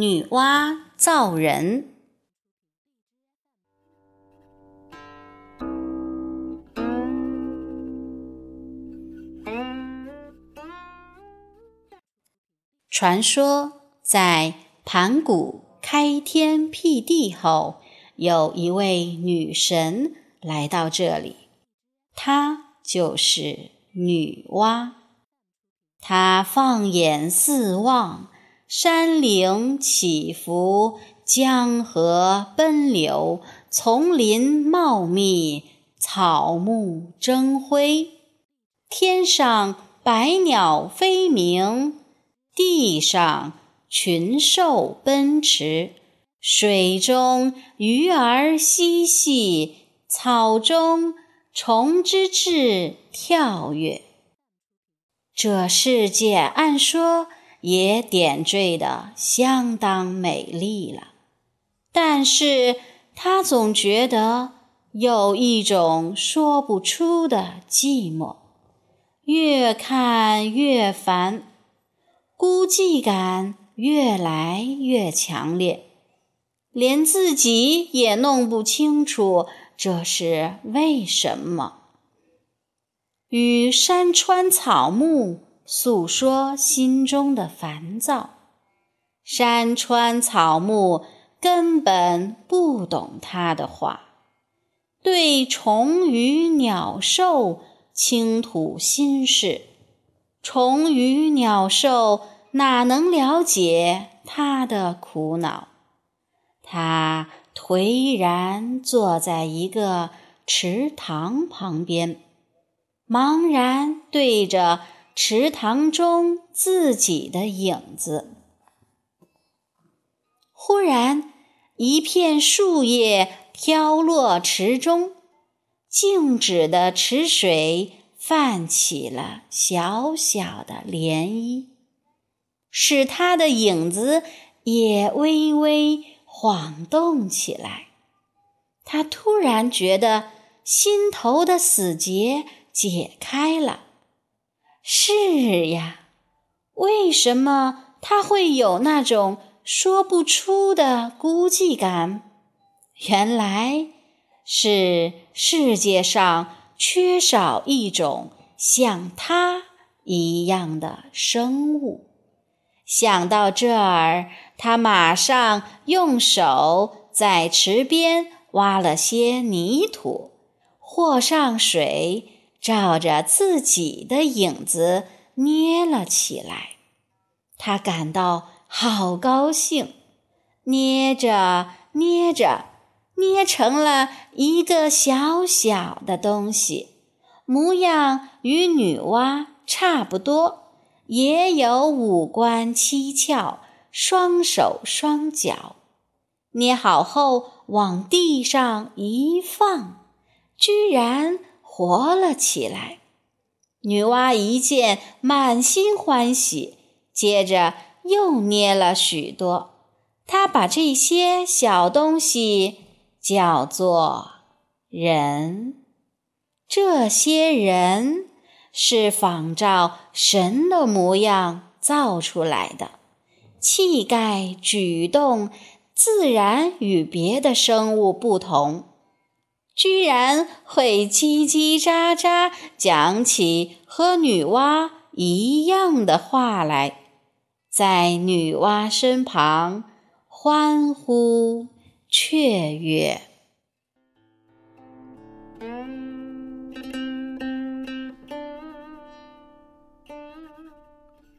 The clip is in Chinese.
女娲造人。传说，在盘古开天辟地后，有一位女神来到这里，她就是女娲。她放眼四望，山岭起伏，江河奔流，丛林茂密，草木争辉，天上百鸟飞鸣。地上群兽奔驰，水中鱼儿嬉戏，草中虫之志跳跃。这世界按说也点缀的相当美丽了，但是他总觉得有一种说不出的寂寞，越看越烦。孤寂感越来越强烈，连自己也弄不清楚这是为什么。与山川草木诉说心中的烦躁，山川草木根本不懂他的话，对虫鱼鸟兽倾吐心事。虫鱼鸟兽哪能了解他的苦恼？他颓然坐在一个池塘旁边，茫然对着池塘中自己的影子。忽然，一片树叶飘落池中，静止的池水。泛起了小小的涟漪，使他的影子也微微晃动起来。他突然觉得心头的死结解开了。是呀，为什么他会有那种说不出的孤寂感？原来是世界上。缺少一种像他一样的生物。想到这儿，他马上用手在池边挖了些泥土，和上水，照着自己的影子捏了起来。他感到好高兴，捏着捏着。捏成了一个小小的东西，模样与女娲差不多，也有五官七窍，双手双脚。捏好后往地上一放，居然活了起来。女娲一见，满心欢喜，接着又捏了许多。她把这些小东西。叫做人，这些人是仿照神的模样造出来的，气概举动自然与别的生物不同，居然会叽叽喳喳讲起和女娲一样的话来，在女娲身旁欢呼。雀跃。